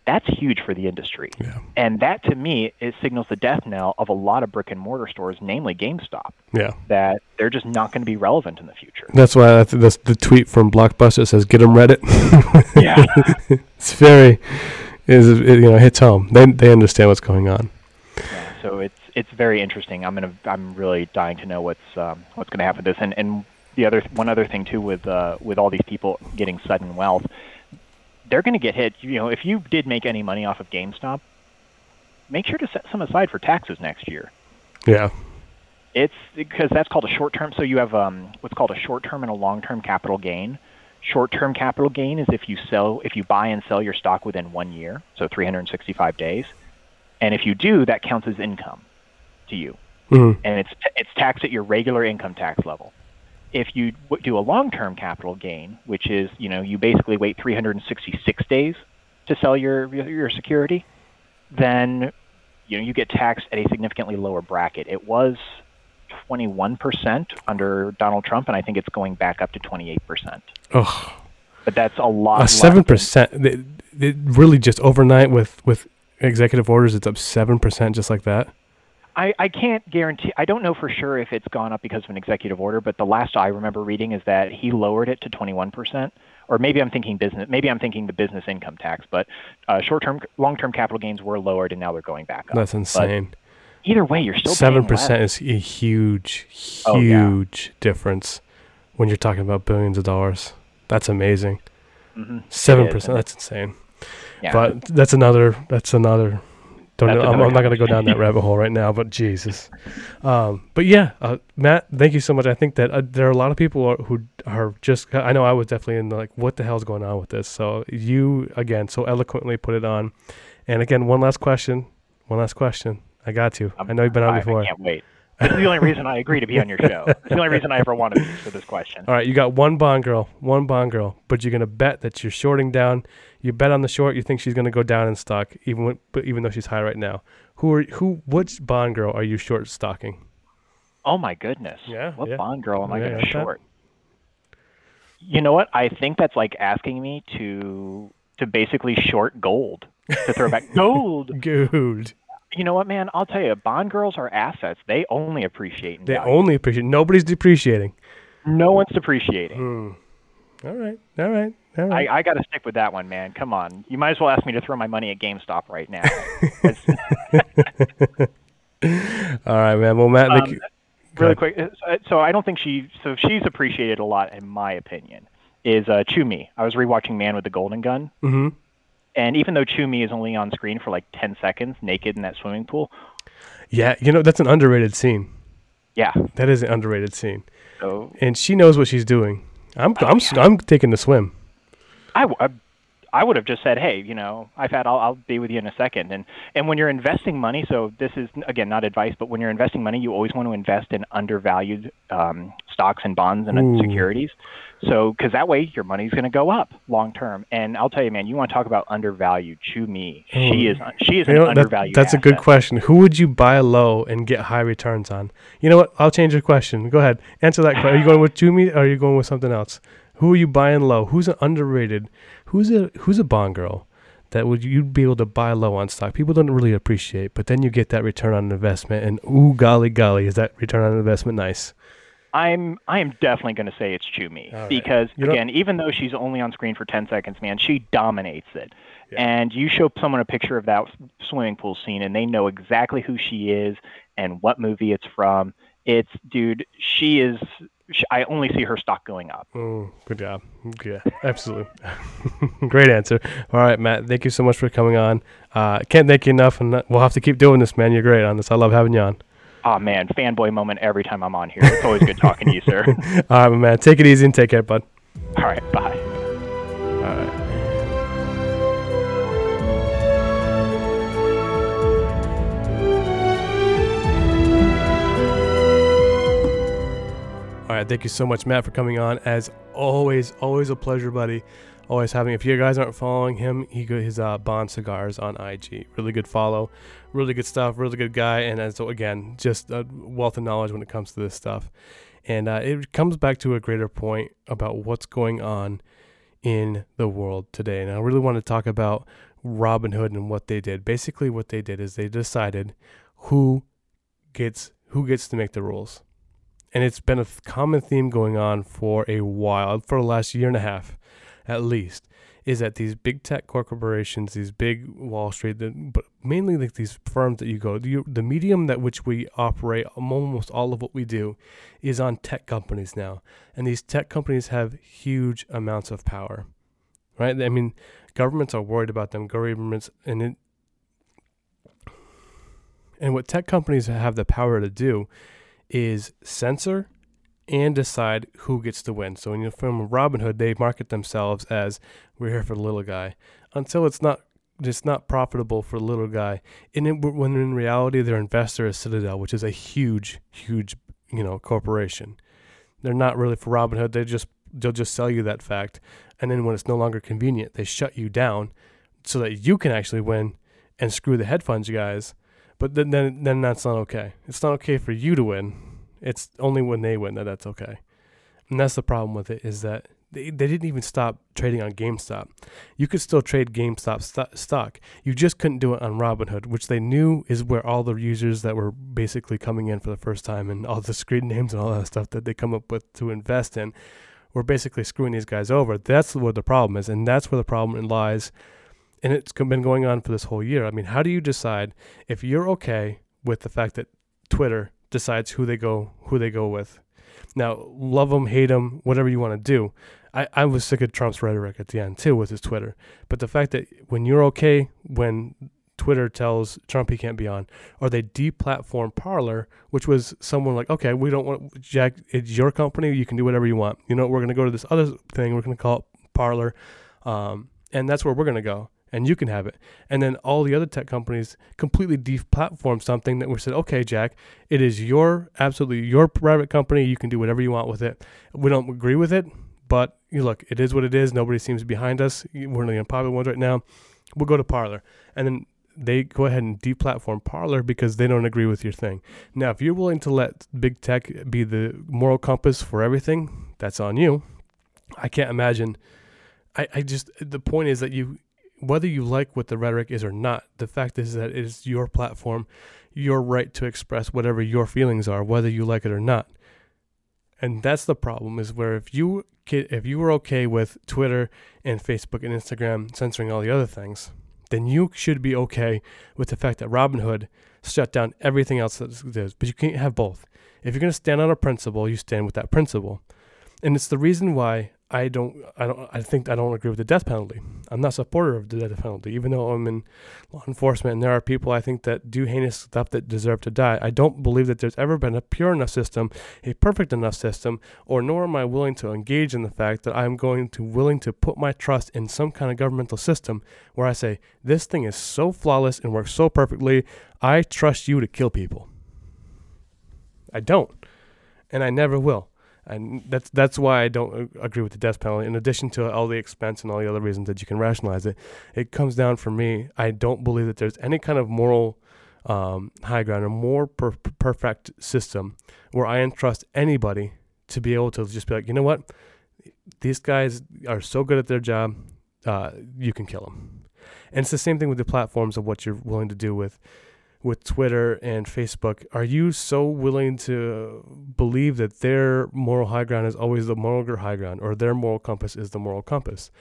That's huge for the industry. Yeah. And that to me it signals the death knell of a lot of brick and mortar stores, namely GameStop, Yeah. that they're just not going to be relevant in the future. That's why that's, that's the tweet from Blockbuster says "Get 'em Reddit." Yeah. it's very, is it, you know, hits home. They they understand what's going on. Yeah, so it's it's very interesting. I'm gonna I'm really dying to know what's um, what's going to happen with this. And and the other one other thing too with uh, with all these people getting sudden wealth, they're going to get hit. You know, if you did make any money off of GameStop, make sure to set some aside for taxes next year. Yeah. It's because that's called a short term. So you have um, what's called a short term and a long term capital gain. Short term capital gain is if you sell, if you buy and sell your stock within one year, so 365 days, and if you do, that counts as income to you, hmm and it's it's taxed at your regular income tax level. If you do a long term capital gain, which is you know you basically wait 366 days to sell your your security, then you know you get taxed at a significantly lower bracket. It was 21% under Donald Trump, and I think it's going back up to 28%. Oh, But that's a lot. less seven percent. It, really just overnight with with executive orders, it's up seven percent just like that. I, I can't guarantee. I don't know for sure if it's gone up because of an executive order, but the last I remember reading is that he lowered it to 21%. Or maybe I'm thinking business. Maybe I'm thinking the business income tax. But uh, short-term, long-term capital gains were lowered, and now they're going back up. That's insane. Either way, you're still Seven percent is a huge, Oh, yeah. huge difference when you're talking about billions of dollars. That's amazing. Mhm. Seven It is, percent. That's insane. Yeah. But that's another. That's another. Don't That's know, I'm, I'm not going to go down that rabbit hole right now. But Jesus. Um, but yeah, uh, Matt, thank you so much. I think that uh, there are a lot of people are- who are just. I know I was definitely in the, like, what the hell's going on with this? So you again so eloquently put it on. And again, one last question. One last question. I got you. I'm- I know you've been on I, before. I can't wait. This is the only reason I agree to be on your show. It's the only reason I ever wanted to for this question. All right, you got one bond girl, one bond girl, but you're gonna bet that you're shorting down. You bet on the short. You think she's gonna go down in stock, even when, even though she's high right now. Who are who? Which bond girl are you short stocking? Oh my goodness. Yeah, What yeah. bond girl am I Yeah, gonna short? You know what? I think that's like asking me to to basically short gold to throw back gold gold. You know what, man? I'll tell you, bond girls are assets. They only appreciate They value. only appreciate. Nobody's depreciating. no one's depreciating. Hmm. All right. All right. All I. I got to stick with that one, man. Come on. You might as well ask me to throw my money at GameStop right now. All right, man. Well, Matt, Um, you. really quick. uh, So I don't think she. So she's appreciated a lot, in my opinion. Is uh, Chew Mee. I was rewatching Man with the Golden Gun, hmm and even though Chew Mee is only on screen for like ten seconds, naked in that swimming pool, Yeah, you know that's an underrated scene. yeah. That is an underrated scene, So and she knows what she's doing. I'm oh, I'm I'm taking the swim. I, I- I would have just said, hey, you know, I've had, I'll, I'll be with you in a second. And and when you're investing money, so this is again not advice, but when you're investing money, you always want to invest in undervalued um, stocks and bonds and Ooh. securities So, because that way your money's going to go up long term. And I'll tell you, man, you want to talk about undervalued? Chew Mee. She is. She is You an that- undervalued. that's a good question. Who would you buy low and get high returns on? You know what? I'll change your question. Go ahead. Answer that question. Are you going with Chew Mee or are you going with something else? Who are you buying low? Who's an underrated? Who's a who's a bond girl that would you'd be able to buy low on stock? People don't really appreciate, but then you get that return on investment and ooh golly golly, is that return on investment nice? I'm I am definitely going to say it's Chew Mee All right. because You again, even though she's only on screen for 10 seconds, man, she dominates it. Yeah. And you show someone a picture of that swimming pool scene, and they know exactly who she is and what movie it's from. It's dude, she is. I only see her stock going up. Oh, good job. Yeah, absolutely. Great answer. All right, Matt. Thank you so much for coming on. Uh, can't thank you enough, and we'll have to keep doing this, man. You're great on this. I love having you on. Oh man, fanboy moment every time I'm on here. It's always good talking to you, sir. All right, man. Take it easy and take care, bud. All right, bye. Right, thank you so much, Matt, for coming on. As always, always a pleasure, buddy. Always having. If you guys aren't following him, he got his uh, Bond Cigars on IG. Really good follow, really good stuff. Really good guy, and so again, just a wealth of knowledge when it comes to this stuff. And uh, it comes back to a greater point about what's going on in the world today. And I really want to talk about Robinhood and what they did. Basically, what they did is they decided who gets who gets to make the rules. And it's been a common theme going on for a while, for the last year and a half at least, is that these big tech corporations, these big Wall Street, but mainly like these firms that you go, the, the medium that which we operate, um, almost all of what we do, is on tech companies now, and these tech companies have huge amounts of power, right? I mean, governments are worried about them. Governments and it, and what tech companies have the power to do is censor and decide who gets to win. So in your film Robinhood, they market themselves as we're here for the little guy until it's not it's not profitable for the little guy. And it, when in reality, their investor is Citadel, which is a huge, huge you know corporation. They're not really for Robin Hood. They just they'll just sell you that fact, and then when it's no longer convenient, they shut you down so that you can actually win and screw the hedge funds guys. But then, then, then that's not okay. It's not okay for you to win. It's only when they win that that's okay. And that's the problem with it is that they, they didn't even stop trading on GameStop. You could still trade GameStop sto- stock. You just couldn't do it on Robinhood, which they knew is where all the users that were basically coming in for the first time and all the screen names and all that stuff that they come up with to invest in were basically screwing these guys over. That's what the problem is, and that's where the problem lies. And it's been going on for this whole year. I mean, how do you decide if you're okay with the fact that Twitter decides who they go who they go with? Now, love them, hate them, whatever you want to do. I, I was sick of Trump's rhetoric at the end too with his Twitter. But the fact that when you're okay when Twitter tells Trump he can't be on, or they deplatform Parler, which was someone like, okay, we don't want Jack. It's your company. You can do whatever you want. You know, we're going to go to this other thing. We're going to call it Parler, um, and that's where we're going to go. And you can have it. And then all the other tech companies completely deplatform something that we said, okay, Jack, it is your absolutely your private company. You can do whatever you want with it. We don't agree with it, but you look, it is what it is. Nobody seems behind us. We're the unpopular ones right now. We'll go to Parler, and then they go ahead and deplatform Parler because they don't agree with your thing. Now, if you're willing to let big tech be the moral compass for everything, that's on you. I can't imagine. I, I just the point is that you whether you like what the rhetoric is or not, the fact is that it is your platform, your right to express whatever your feelings are, whether you like it or not. And that's the problem is where if you if you were okay with Twitter and Facebook and Instagram censoring all the other things, then you should be okay with the fact that Robinhood shut down everything else that is. But you can't have both. If you're going to stand on a principle, you stand with that principle. And it's the reason why I don't, I don't, I think I don't agree with the death penalty. I'm not a supporter of the death penalty, even though I'm in law enforcement and there are people I think that do heinous stuff that deserve to die. I don't believe that there's ever been a pure enough system, a perfect enough system, or nor am I willing to engage in the fact that I'm going to willing to put my trust in some kind of governmental system where I say this thing is so flawless and works so perfectly. I trust you to kill people. I don't, and I never will. And that's that's why I don't agree with the death penalty. In addition to all the expense and all the other reasons that you can rationalize it, it comes down for me. I don't believe that there's any kind of moral um, high ground or more per- perfect system where I entrust anybody to be able to just be like, you know what, these guys are so good at their job, uh, you can kill them. And it's the same thing with the platforms of what you're willing to do with with Twitter and Facebook. Are you so willing to believe that their moral high ground is always the moral high ground, or their moral compass is the moral compass?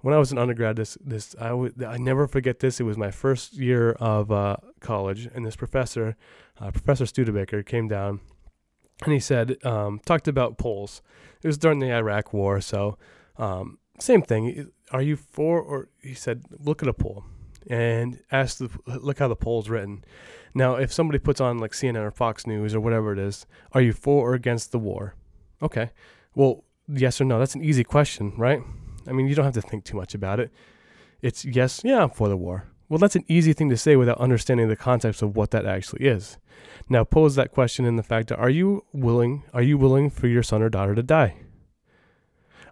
When I was an undergrad, this this I I never forget this. It was my first year of uh, college, and this professor, uh, Professor Studebaker, came down, and he said um, talked about polls. It was during the Iraq War, so um, same thing. Are you for or he said look at a poll and ask the look how the poll's written. Now, if somebody puts on like CNN or Fox News or whatever it is, are you for or against the war? Okay. Well, yes or no. That's an easy question, right? I mean, you don't have to think too much about it. It's yes, yeah, I'm for the war. Well, that's an easy thing to say without understanding the context of what that actually is. Now, pose that question in the fact that are you willing are you willing for your son or daughter to die?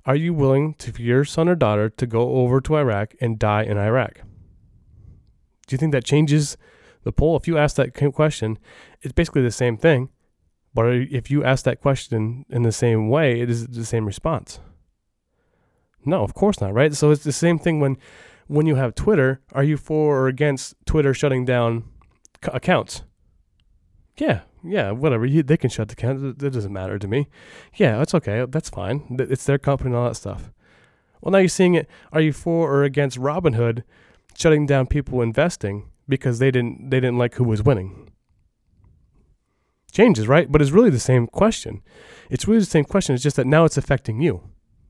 Are you willing to, for your son or daughter to go over to Iraq and die in Iraq? Do you think that changes the poll? If you ask that question, it's basically the same thing. But if you ask that question in the same way, it is the same response. No, of course not, right? So it's the same thing when when you have Twitter. Are you for or against Twitter shutting down accounts? Yeah, yeah, whatever. You, they can shut the account. That doesn't matter to me. Yeah, that's okay. That's fine. It's their company and all that stuff. Well, now you're seeing it. Are you for or against Robinhood shutting down people investing because they didn't they didn't like who was winning. Changes, right? But it's really the same question. It's really the same question. It's just that now it's affecting you.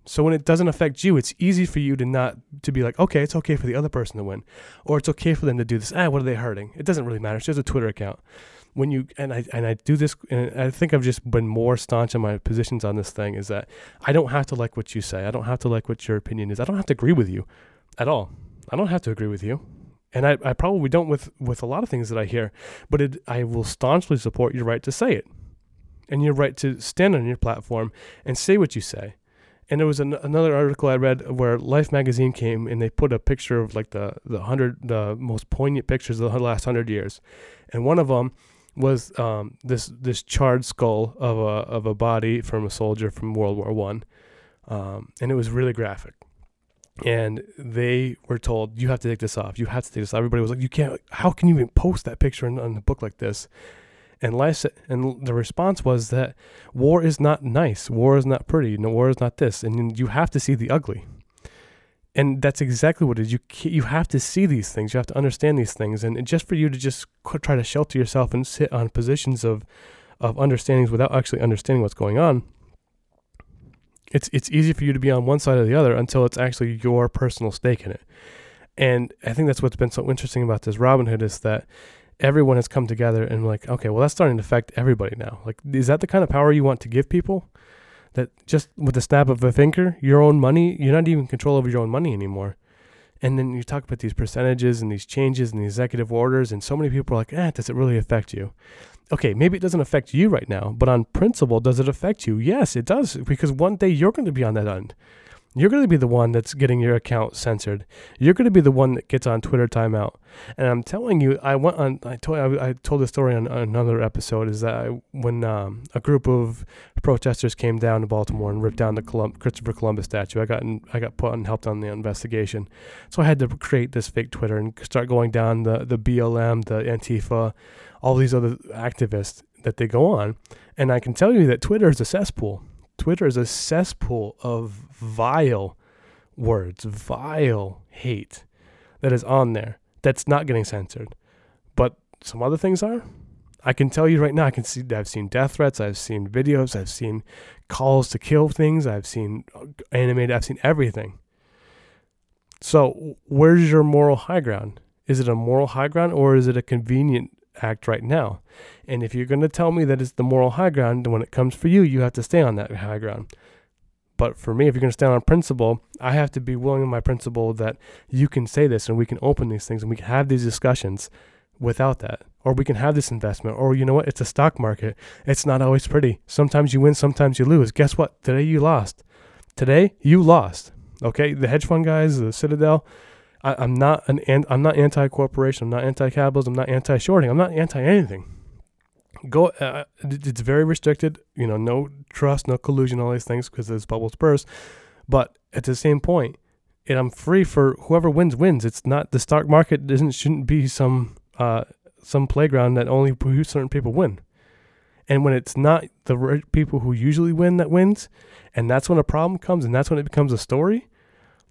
So when it doesn't affect you, it's easy for you to not to be like, okay, it's okay for the other person to win, or it's okay for them to do this. Ah, what are they hurting? It doesn't really matter. It's just a Twitter account. When you and I and I do this, and I think I've just been more staunch in my positions on this thing. Is that I don't have to like what you say. I don't have to like what your opinion is. I don't have to agree with you, at all. I don't have to agree with you. And I, I probably don't with, with a lot of things that I hear, but it, I will staunchly support your right to say it and your right to stand on your platform and say what you say. And there was an, another article I read where Life magazine came and they put a picture of like the the hundred the most poignant pictures of the last hundred years, and one of them was um, this this charred skull of a of a body from a soldier from World War One, um, and it was really graphic and they were told you have to take this off. You have to take this off. Everybody was like you can't how can you even post that picture in, in a book like this? And life and the response was that war is not nice. War is not pretty. No war is not this. And you have to see the ugly. And that's exactly what it is. You you have to see these things. You have to understand these things. And just for you to just try to shelter yourself and sit on positions of of understandings without actually understanding what's going on it's it's easy for you to be on one side or the other until it's actually your personal stake in it. And I think that's what's been so interesting about this Robinhood is that everyone has come together and like, okay, well that's starting to affect everybody now. Like, is that the kind of power you want to give people? That just with the snap of a finger, your own money, you're not even control over your own money anymore. And then you talk about these percentages and these changes and the executive orders, and so many people are like, eh, does it really affect you? Okay, maybe it doesn't affect you right now, but on principle, does it affect you? Yes, it does, because one day you're going to be on that end. You're going to be the one that's getting your account censored. You're going to be the one that gets on Twitter timeout. And I'm telling you, I went on. I told I, I told the story on, another episode. Is that I, when um, a group of protesters came down to Baltimore and ripped down the Colum- Christopher Columbus statue, I got in, I got put and helped on the investigation. So I had to create this fake Twitter and start going down the the BLM, the Antifa, all these other activists that they go on. And I can tell you that Twitter is a cesspool. Twitter is a cesspool of vile words, vile hate that is on there that's not getting censored. But some other things are. I can tell you right now, I can see I've seen death threats, I've seen videos, I've seen calls to kill things, I've seen uh, animated, I've seen everything. So, where's your moral high ground? Is it a moral high ground or is it a convenient act right now. And if you're going to tell me that it's the moral high ground, then when it comes for you, you have to stay on that high ground. But for me, if you're going to stand on principle, I have to be willing in my principle that you can say this and we can open these things and we can have these discussions without that. Or we can have this investment. Or you know what? It's a stock market. It's not always pretty. Sometimes you win, sometimes you lose. Guess what? Today you lost. Today you lost. Okay, the hedge fund guys, the Citadel. I, am not an, I'm not anti-corporation. I'm not anti-capitalism. I'm not anti-shorting. I'm not anti anything. Go. Uh, it's very restricted. You know, no trust, no collusion, all these things because there's bubbles burst. But at the same point, and I'm free for whoever wins wins. It's not the stock market doesn't shouldn't be some uh, some playground that only certain people win. And when it's not the people who usually win that wins, and that's when a problem comes, and that's when it becomes a story.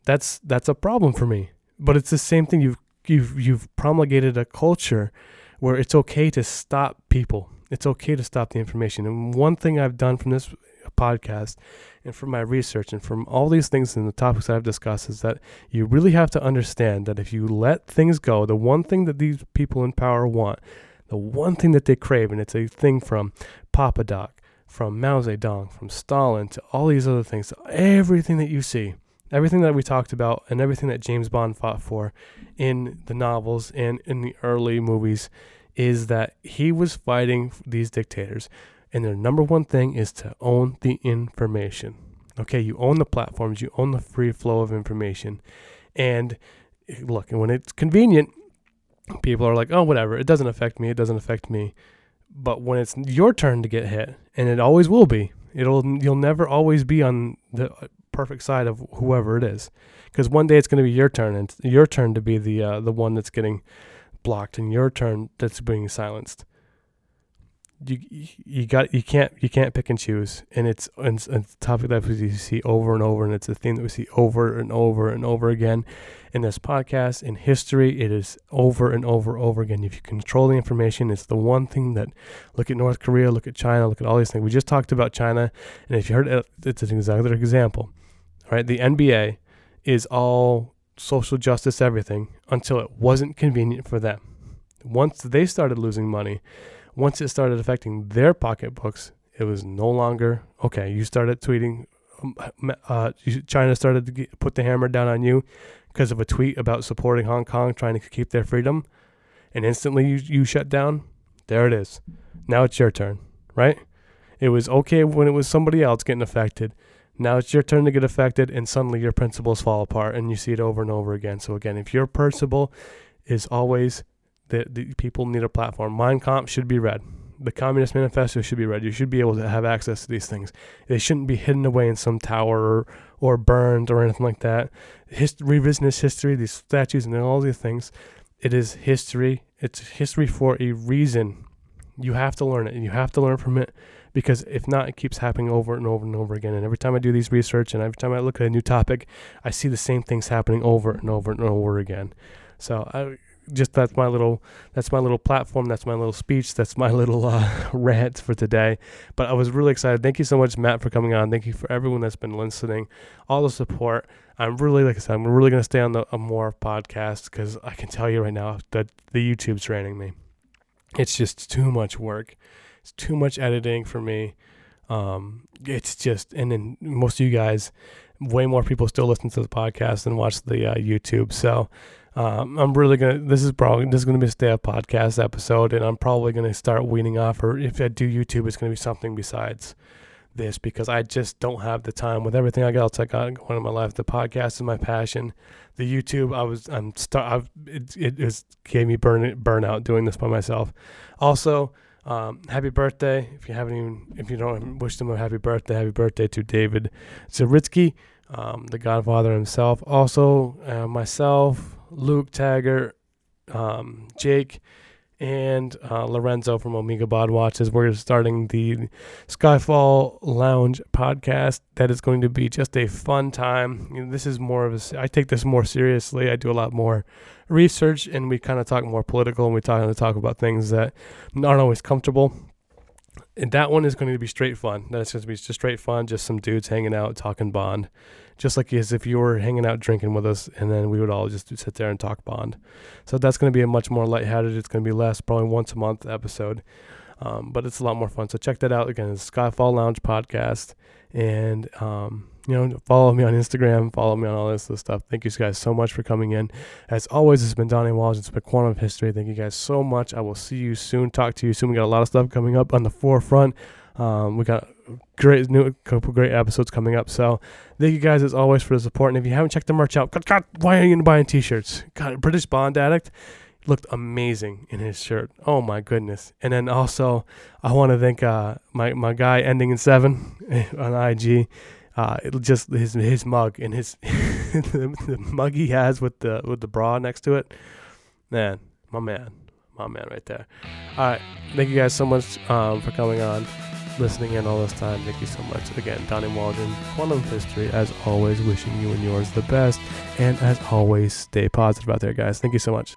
That's that's a problem for me. But it's the same thing. You've you've you've promulgated a culture where it's okay to stop people. It's okay to stop the information. And one thing I've done from this podcast and from my research and from all these things and the topics I've discussed is that you really have to understand that if you let things go, the one thing that these people in power want, the one thing that they crave, and it's a thing from Papa Doc, from Mao Zedong, from Stalin to all these other things, everything that you see, everything that we talked about, and everything that James Bond fought for in the novels and in the early movies is that he was fighting these dictators. And their number one thing is to own the information. Okay, you own the platforms, you own the free flow of information. And eh, look, and when it's convenient, people are like, oh, whatever, it doesn't affect me, it doesn't affect me. But when it's your turn to get hit, and it always will be, it'll you'll never always be on the perfect side of whoever it is, because one day it's going to be your turn, and your turn to be the uh, the one that's getting blocked, and your turn that's being silenced you you got you can't you can't pick and choose, and it's, it's a topic that we see over and over, and it's a theme that we see over and over and over again in this podcast. In history, it is over and over over again. If you control the information, it's the one thing that look at North Korea, look at China, look at all these things. We just talked about China, and if you heard it, it's an exactly example. Right, the NBA is all social justice everything until it wasn't convenient for them. Once they started losing money once it started affecting their pocketbooks, it was no longer okay. You started tweeting. Um, uh, China started to get, put the hammer down on you because of a tweet about supporting Hong Kong, trying to keep their freedom, and instantly you you shut down. There it is. Now it's your turn, right? It was okay when it was somebody else getting affected. Now it's your turn to get affected, and suddenly your principles fall apart, and you see it over and over again. So again, if your principle is always that the people need a platform. Mein Kampf should be read. The Communist Manifesto should be read. You should be able to have access to these things. They shouldn't be hidden away in some tower or, or burned or anything like that. Hist- revisionist history, these statues and all these things, it is history. It's history for a reason. You have to learn it. And you have to learn from it because if not, it keeps happening over and over and over again. And every time I do these research and every time I look at a new topic, I see the same things happening over and over and over again. So I just that's my little that's my little platform that's my little speech that's my little uh, rant for today. But i was really excited. Thank you so much matt for coming on. Thank you for everyone that's been listening. All the support. I'm really like i said i'm really going to stay on the a more podcast because i can tell you right now that the youtube's draining me. It's just too much work it's too much editing for me um, it's just and then most of you guys way more people still listen to the podcast than watch the uh, youtube so um, I'm really gonna. This is probably this is gonna be a stay up podcast episode, and I'm probably gonna start weaning off. Or if I do YouTube, it's gonna be something besides this because I just don't have the time with everything I got I got going in my life. The podcast is my passion. The YouTube, I was I'm start. I've, it it just gave me burn burnout doing this by myself. Also, um, happy birthday! If you haven't even if you don't wish them a happy birthday, happy birthday to David Zaritsky, um, the Godfather himself. Also, uh, myself. Luke Taggart, um, Jake, and uh, Lorenzo from Omega Bod Watches. We're starting the Skyfall Lounge podcast. That is going to be just a fun time. You know, this is more of a. I take this more seriously. I do a lot more research, and we kind of talk more political, and we talk to talk about things that aren't always comfortable. And that one is going to be straight fun. That's going to be just straight fun, just some dudes hanging out, talking Bond just like as if you were hanging out drinking with us, and then we would all just sit there and talk Bond. So that's going to be a much more lighthearted. It's going to be less, probably once a month episode, um, but it's a lot more fun. So check that out again. It's Skyfall Lounge podcast, and um, you know, follow me on Instagram, follow me on all this, this stuff. Thank you guys so much for coming in. As always, it's been Donnie Walsh. And it's been Quantum of History. Thank you guys so much. I will see you soon. Talk to you soon. We got a lot of stuff coming up on the forefront. Um, we got great new couple great episodes coming up. So thank you guys as always for the support. And if you haven't checked the merch out, God, God, why are you buying t-shirts? British Bond Addict looked amazing in his shirt. Oh my goodness! And then also, I want to thank uh, my my guy ending in seven on IG. Uh, it just his his mug and his the, the mug he has with the with the bra next to it. Man, my man, my man, right there. All right, thank you guys so much um, for coming on, listening in all this time. Thank you so much again, Donnie Waldron, Quantum History. As always, wishing you and yours the best, and as always, stay positive out there, guys. Thank you so much.